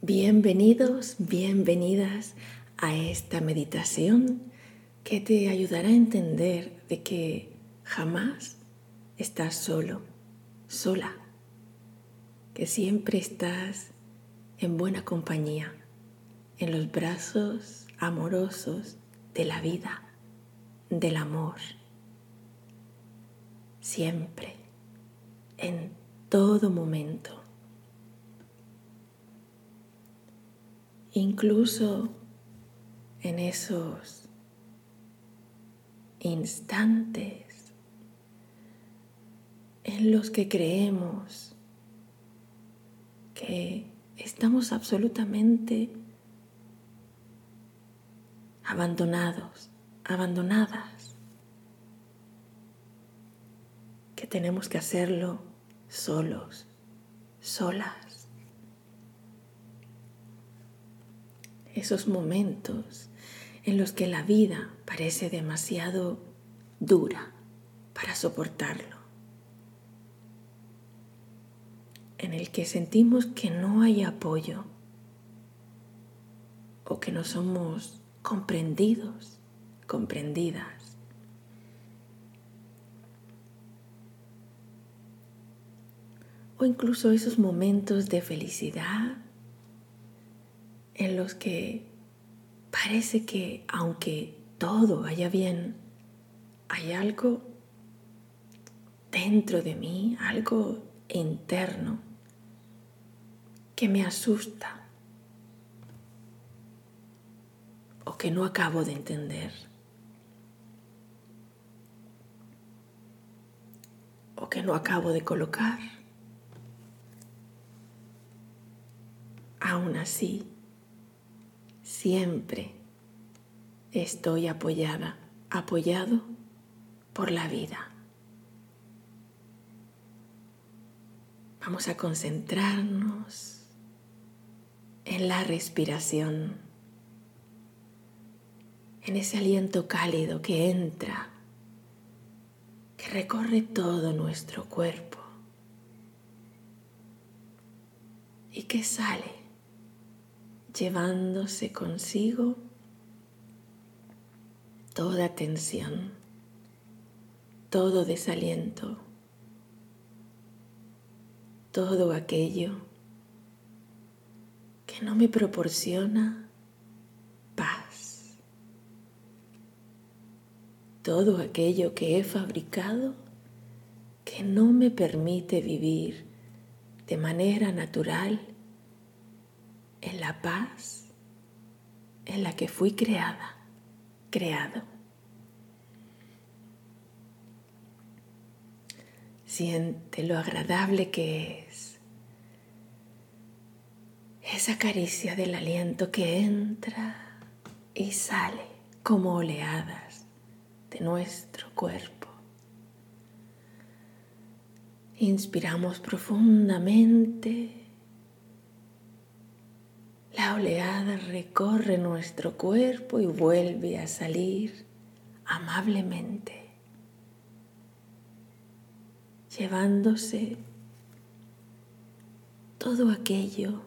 Bienvenidos, bienvenidas a esta meditación que te ayudará a entender de que jamás estás solo, sola, que siempre estás en buena compañía, en los brazos amorosos de la vida, del amor, siempre, en todo momento. Incluso en esos instantes en los que creemos que estamos absolutamente abandonados, abandonadas, que tenemos que hacerlo solos, solas. Esos momentos en los que la vida parece demasiado dura para soportarlo, en el que sentimos que no hay apoyo o que no somos comprendidos, comprendidas. O incluso esos momentos de felicidad en los que parece que aunque todo vaya bien, hay algo dentro de mí, algo interno que me asusta o que no acabo de entender. o que no acabo de colocar. Aún así, siempre estoy apoyada, apoyado por la vida. Vamos a concentrarnos en la respiración, en ese aliento cálido que entra, que recorre todo nuestro cuerpo y que sale llevándose consigo toda tensión, todo desaliento, todo aquello que no me proporciona paz, todo aquello que he fabricado que no me permite vivir de manera natural en la paz en la que fui creada, creado. Siente lo agradable que es esa caricia del aliento que entra y sale como oleadas de nuestro cuerpo. Inspiramos profundamente la oleada recorre nuestro cuerpo y vuelve a salir amablemente, llevándose todo aquello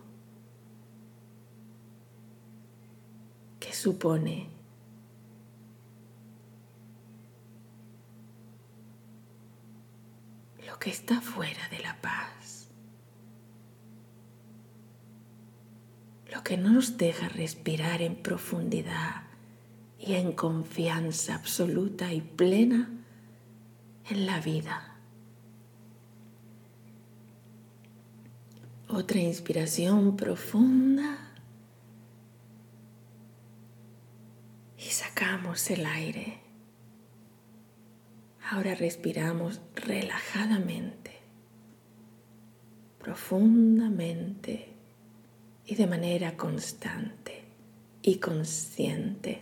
que supone lo que está fuera de la paz. Lo que no nos deja respirar en profundidad y en confianza absoluta y plena en la vida. Otra inspiración profunda y sacamos el aire. Ahora respiramos relajadamente, profundamente y de manera constante y consciente.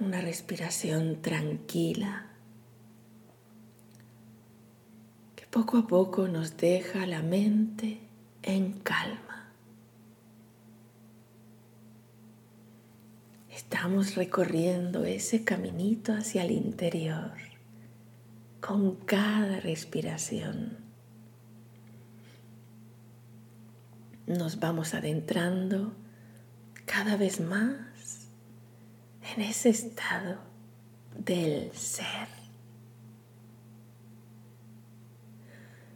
Una respiración tranquila que poco a poco nos deja la mente en calma. Estamos recorriendo ese caminito hacia el interior con cada respiración nos vamos adentrando cada vez más en ese estado del ser,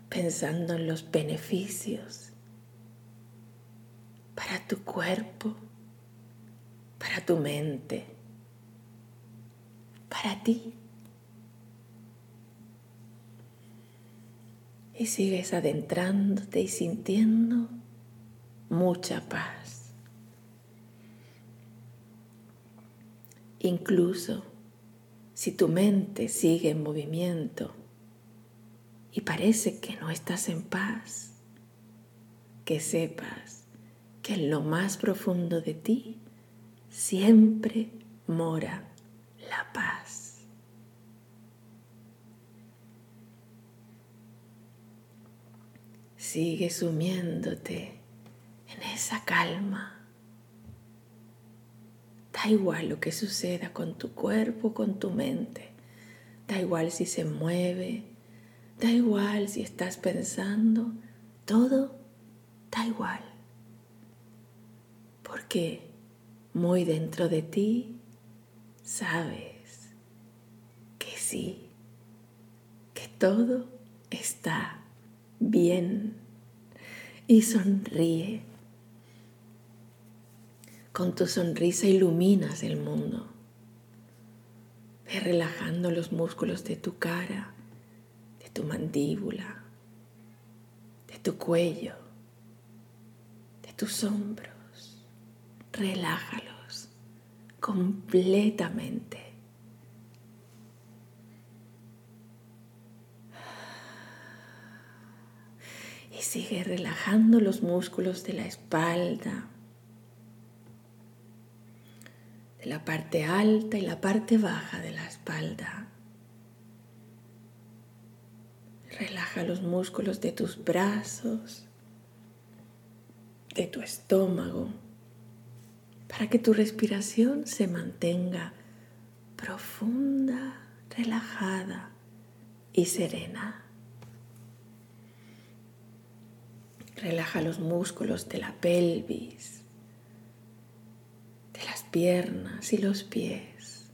pensando en los beneficios para tu cuerpo, para tu mente, para ti. Y sigues adentrándote y sintiendo mucha paz. Incluso si tu mente sigue en movimiento y parece que no estás en paz, que sepas que en lo más profundo de ti siempre mora la paz. Sigue sumiéndote en esa calma. Da igual lo que suceda con tu cuerpo, con tu mente. Da igual si se mueve. Da igual si estás pensando. Todo da igual. Porque muy dentro de ti sabes que sí, que todo está bien. Y sonríe con tu sonrisa iluminas el mundo. Ve relajando los músculos de tu cara, de tu mandíbula, de tu cuello, de tus hombros. Relájalos completamente. Y sigue relajando los músculos de la espalda, de la parte alta y la parte baja de la espalda. Relaja los músculos de tus brazos, de tu estómago, para que tu respiración se mantenga profunda, relajada y serena. Relaja los músculos de la pelvis, piernas y los pies.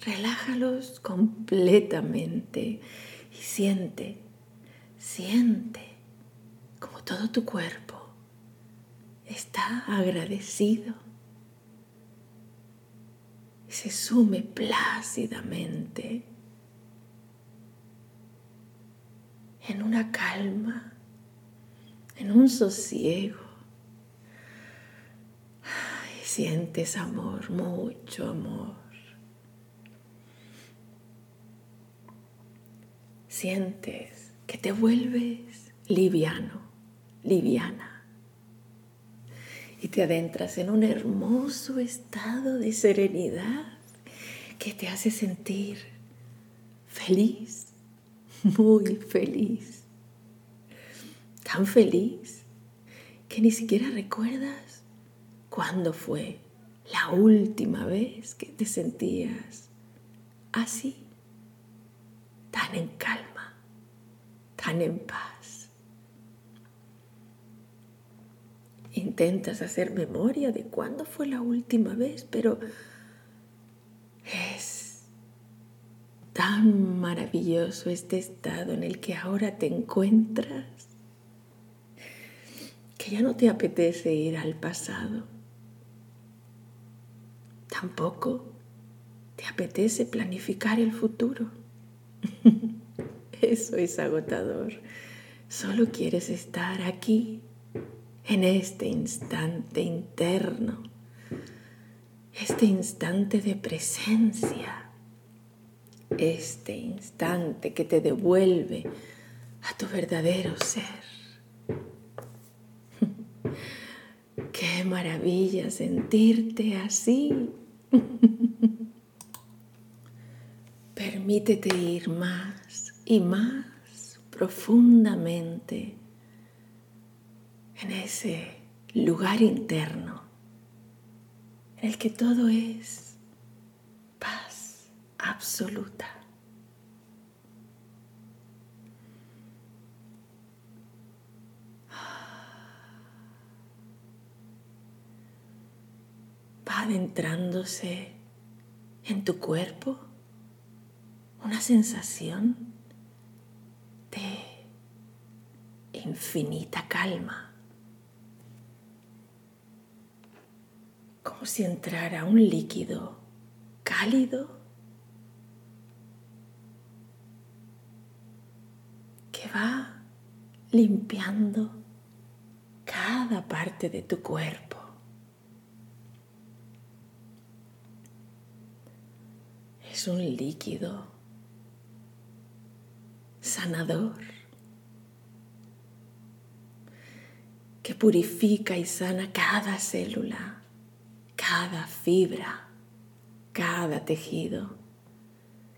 Relájalos completamente y siente, siente como todo tu cuerpo está agradecido y se sume plácidamente en una calma, en un sosiego sientes amor, mucho amor. Sientes que te vuelves liviano, liviana. Y te adentras en un hermoso estado de serenidad que te hace sentir feliz, muy feliz. Tan feliz que ni siquiera recuerdas ¿Cuándo fue la última vez que te sentías así, tan en calma, tan en paz? Intentas hacer memoria de cuándo fue la última vez, pero es tan maravilloso este estado en el que ahora te encuentras que ya no te apetece ir al pasado Tampoco te apetece planificar el futuro. Eso es agotador. Solo quieres estar aquí, en este instante interno, este instante de presencia, este instante que te devuelve a tu verdadero ser. Qué maravilla sentirte así Permítete ir más y más profundamente en ese lugar interno en el que todo es paz absoluta. va adentrándose en tu cuerpo una sensación de infinita calma, como si entrara un líquido cálido que va limpiando cada parte de tu cuerpo. Es un líquido sanador que purifica y sana cada célula, cada fibra, cada tejido,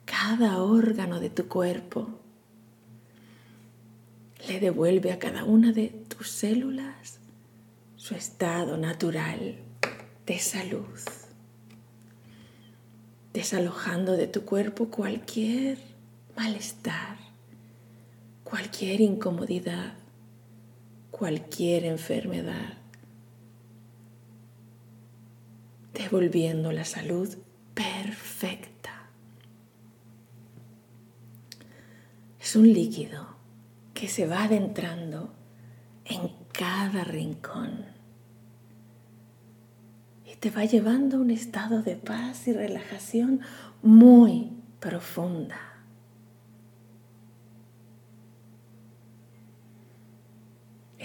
cada órgano de tu cuerpo. Le devuelve a cada una de tus células su estado natural de salud, desalojando de tu cuerpo cualquier malestar, cualquier incomodidad, cualquier enfermedad, devolviendo la salud perfecta. Es un líquido que se va adentrando en cada rincón te va llevando a un estado de paz y relajación muy profunda.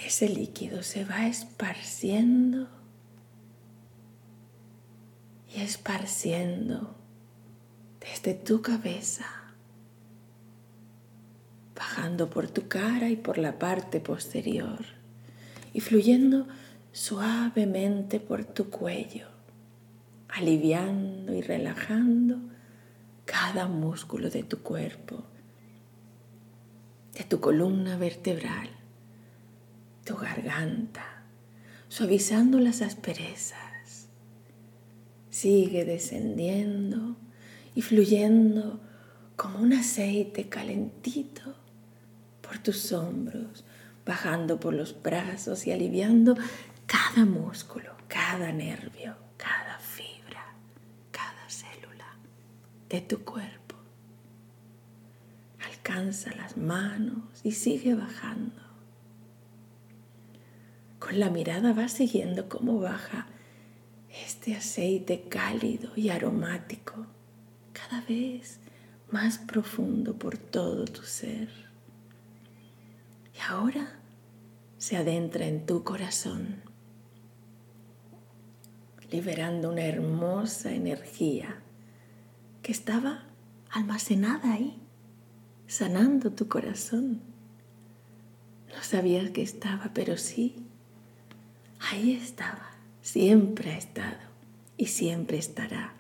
ese líquido se va esparciendo y esparciendo desde tu cabeza, bajando por tu cara y por la parte posterior y fluyendo suavemente por tu cuello, aliviando y relajando cada músculo de tu cuerpo, de tu columna vertebral tu garganta, suavizando las asperezas. Sigue descendiendo y fluyendo como un aceite calentito por tus hombros, bajando por los brazos y aliviando cada músculo, cada nervio, cada fibra, cada célula de tu cuerpo. Alcanza las manos y sigue bajando con la mirada va siguiendo cómo baja este aceite cálido y aromático cada vez más profundo por todo tu ser. Y ahora se adentra en tu corazón, liberando una hermosa energía que estaba almacenada ahí, sanando tu corazón. No sabías que estaba, pero sí Ahí estaba, siempre ha estado y siempre estará,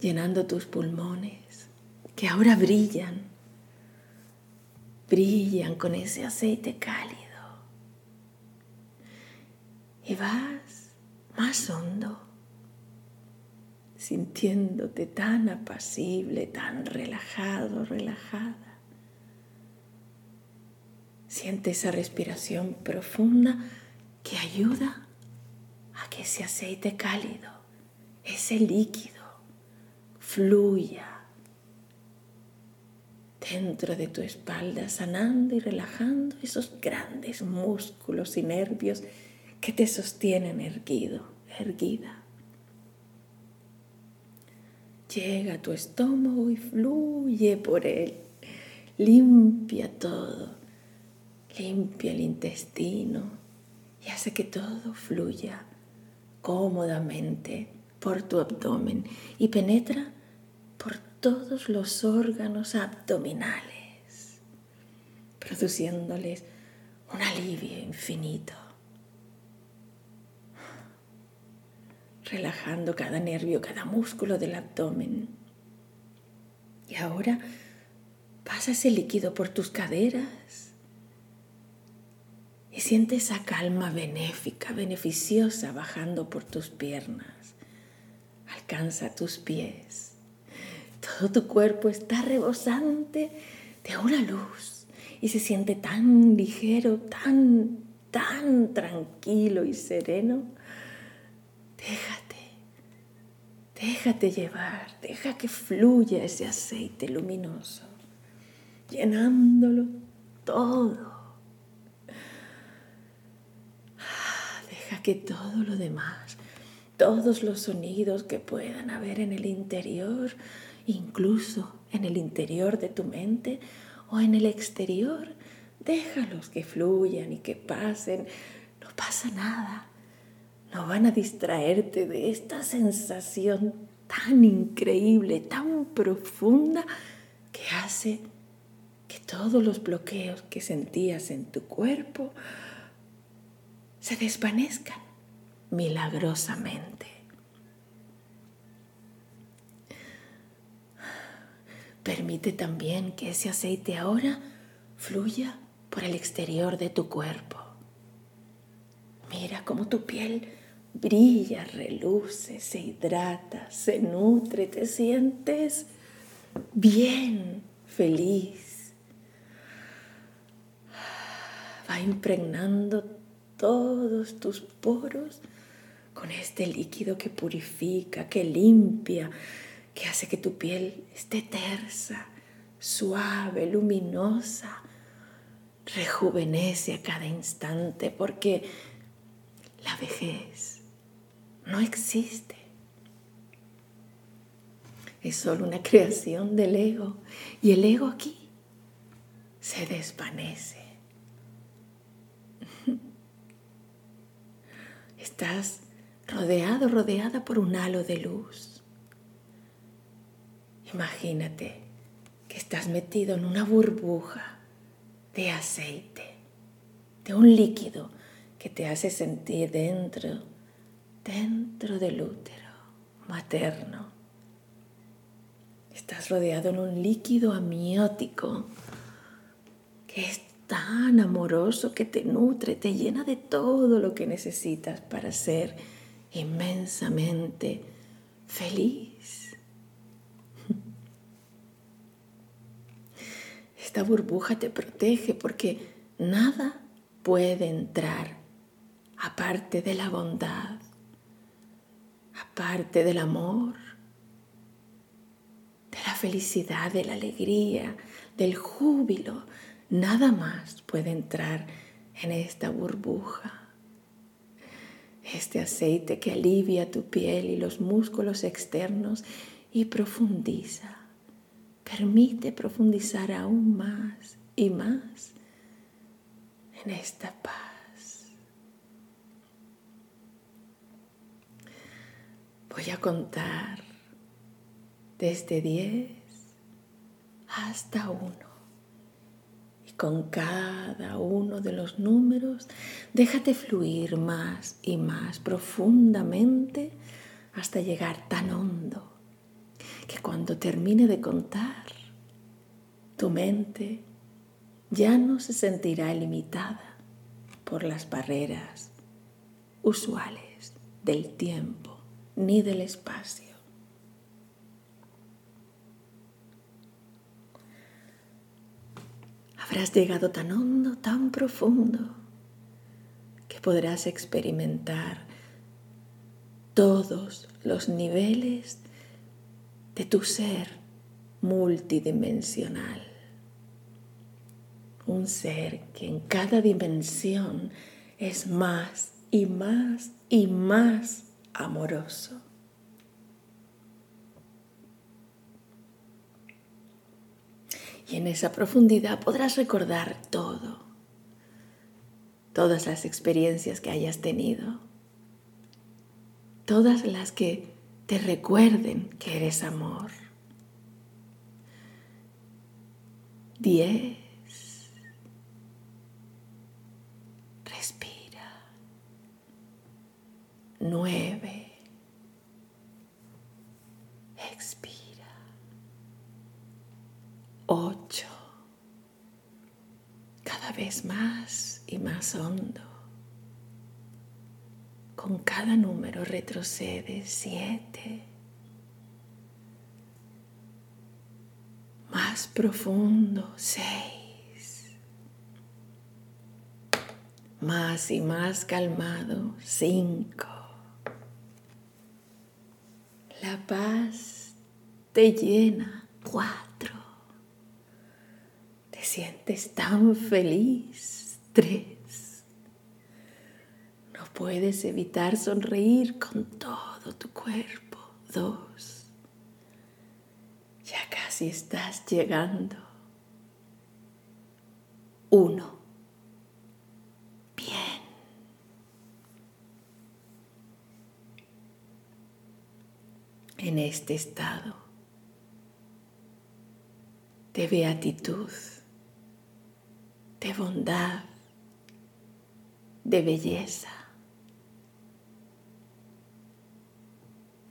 llenando tus pulmones, que ahora brillan, brillan con ese aceite cálido. Y vas más hondo, sintiéndote tan apacible, tan relajado, relajada. Siente esa respiración profunda que ayuda a que ese aceite cálido, ese líquido, fluya dentro de tu espalda, sanando y relajando esos grandes músculos y nervios que te sostienen erguido, erguida. Llega a tu estómago y fluye por él. Limpia todo. Limpia el intestino, y hace que todo fluya cómodamente por tu abdomen y penetra por todos los órganos abdominales, produciéndoles un alivio infinito, relajando cada nervio, cada músculo del abdomen. Y ahora pasa ese líquido por tus caderas y siente esa calma benéfica, beneficiosa bajando por tus piernas. Alcanza tus pies. Todo tu cuerpo está rebosante de una luz y se siente tan ligero, tan, tan tranquilo y sereno. Déjate Déjate llevar, deja que fluya ese aceite luminoso, llenándolo todo. Deja que todo lo demás, todos los sonidos que puedan haber en el interior, incluso en el interior de tu mente o en el exterior, déjalos que fluyan y que pasen. No pasa nada no van a distraerte de esta sensación tan increíble, tan profunda, que hace que todos los bloqueos que sentías en tu cuerpo se desvanezcan milagrosamente. Permite también que ese aceite ahora fluya por el exterior de tu cuerpo. Mira cómo tu piel brilla, reluce, se hidrata, se nutre, te sientes bien, feliz. Va impregnando todos tus poros con este líquido que purifica, que limpia, que hace que tu piel esté tersa, suave, luminosa, rejuvenece a cada instante porque la vejez no existe. Es solo una creación del ego y el ego aquí se desvanece. Estás rodeado, rodeada por un halo de luz. Imagínate que estás metido en una burbuja de aceite, de un líquido que te hace sentir dentro, dentro del útero materno. Estás rodeado en un líquido amniótico que es tan amoroso que te nutre, te llena de todo lo que necesitas para ser inmensamente feliz. Esta burbuja te protege porque nada puede entrar aparte de la bondad, aparte del amor, de la felicidad, de la alegría, del júbilo, nada más puede entrar en esta burbuja. Este aceite que alivia tu piel y los músculos externos y profundiza, permite profundizar aún más y más en esta paz. A contar desde 10 hasta 1. Y con cada uno de los números, déjate fluir más y más profundamente hasta llegar tan hondo que cuando termine de contar, tu mente ya no se sentirá limitada por las barreras usuales del tiempo ni del espacio. Habrás llegado tan hondo, tan profundo, que podrás experimentar todos los niveles de tu ser multidimensional. Un ser que en cada dimensión es más y más y más amoroso. Y en esa profundidad podrás recordar todo, todas las experiencias que hayas tenido, todas las que te recuerden que eres amor. Diez. Nueve. Expira. Ocho. Cada vez más y más hondo. Con cada número retrocede siete. Más profundo, seis. Más y más calmado, cinco. La paz te llena. Cuatro. Te sientes tan feliz. Tres. No puedes evitar sonreír con todo tu cuerpo. Dos. Ya casi estás llegando. Uno. En este estado de beatitud, de bondad, de belleza.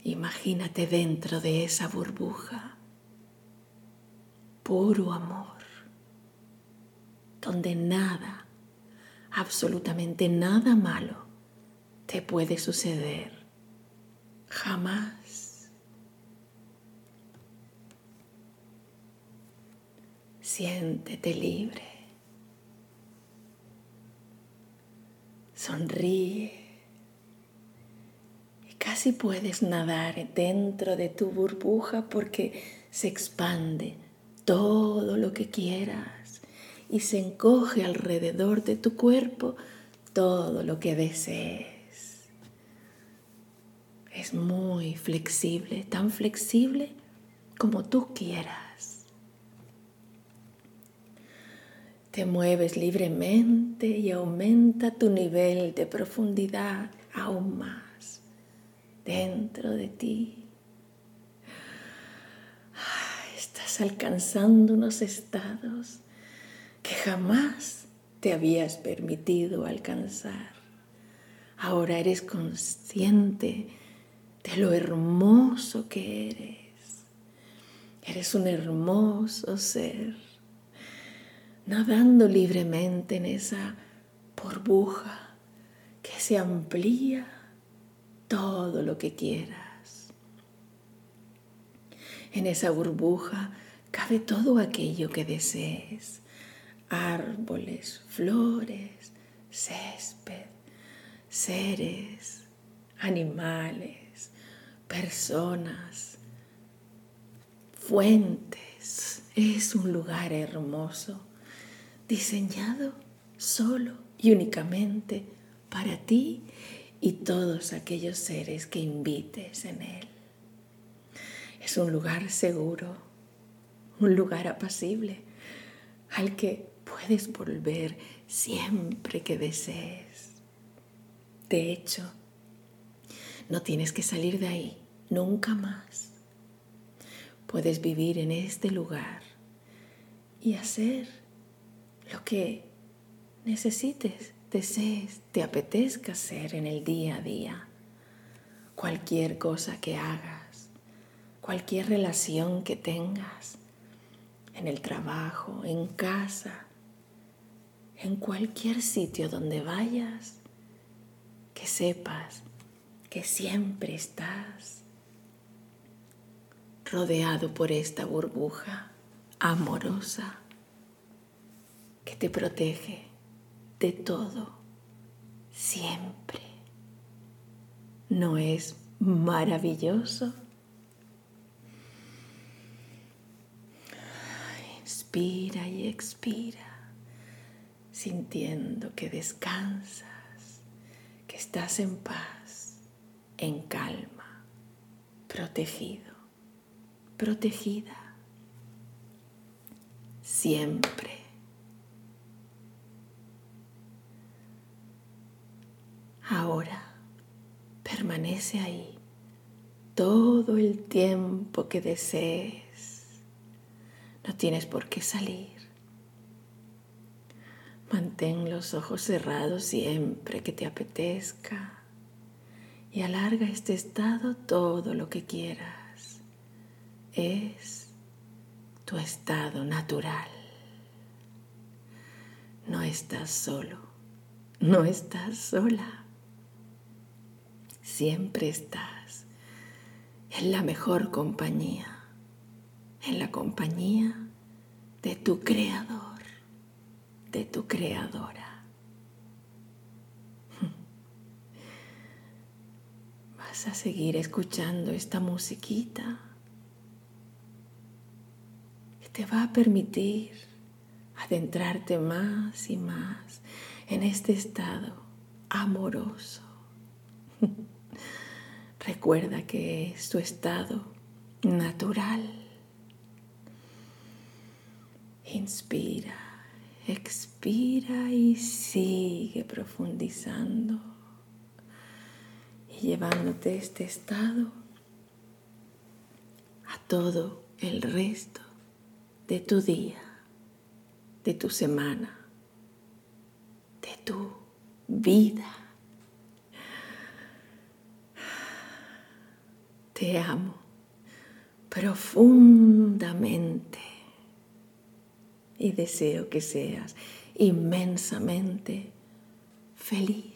Imagínate dentro de esa burbuja, puro amor, donde nada, absolutamente nada malo te puede suceder. Jamás. Siéntete libre. Sonríe. Y casi puedes nadar dentro de tu burbuja porque se expande todo lo que quieras y se encoge alrededor de tu cuerpo todo lo que desees. Es muy flexible, tan flexible como tú quieras. Te mueves libremente y aumenta tu nivel de profundidad aún más dentro de ti. Estás alcanzando unos estados que jamás te habías permitido alcanzar. Ahora eres consciente de lo hermoso que eres. Eres un hermoso ser nadando libremente en esa burbuja que se amplía todo lo que quieras. En esa burbuja cabe todo aquello que desees. Árboles, flores, césped, seres, animales, personas, fuentes. Es un lugar hermoso diseñado solo y únicamente para ti y todos aquellos seres que invites en él. Es un lugar seguro, un lugar apacible al que puedes volver siempre que desees. De hecho, no tienes que salir de ahí nunca más. Puedes vivir en este lugar y hacer lo que necesites, desees, te apetezca hacer en el día a día. Cualquier cosa que hagas, cualquier relación que tengas, en el trabajo, en casa, en cualquier sitio donde vayas, que sepas que siempre estás rodeado por esta burbuja amorosa que te protege de todo, siempre. ¿No es maravilloso? Inspira y expira, sintiendo que descansas, que estás en paz, en calma, protegido, protegida, siempre Ahora permanece ahí todo el tiempo que desees. No tienes por qué salir. Mantén los ojos cerrados siempre que te apetezca y alarga este estado todo lo que quieras. Es tu estado natural. No estás solo, no estás sola siempre estás en la mejor compañía, en la compañía de tu creador, de tu creadora. Vas a seguir escuchando esta musiquita que te va a permitir adentrarte más y más en este estado amoroso. Recuerda que es tu estado natural. Inspira, expira y sigue profundizando y llevándote este estado a todo el resto de tu día, de tu semana, de tu vida. Te amo profundamente y deseo que seas inmensamente feliz.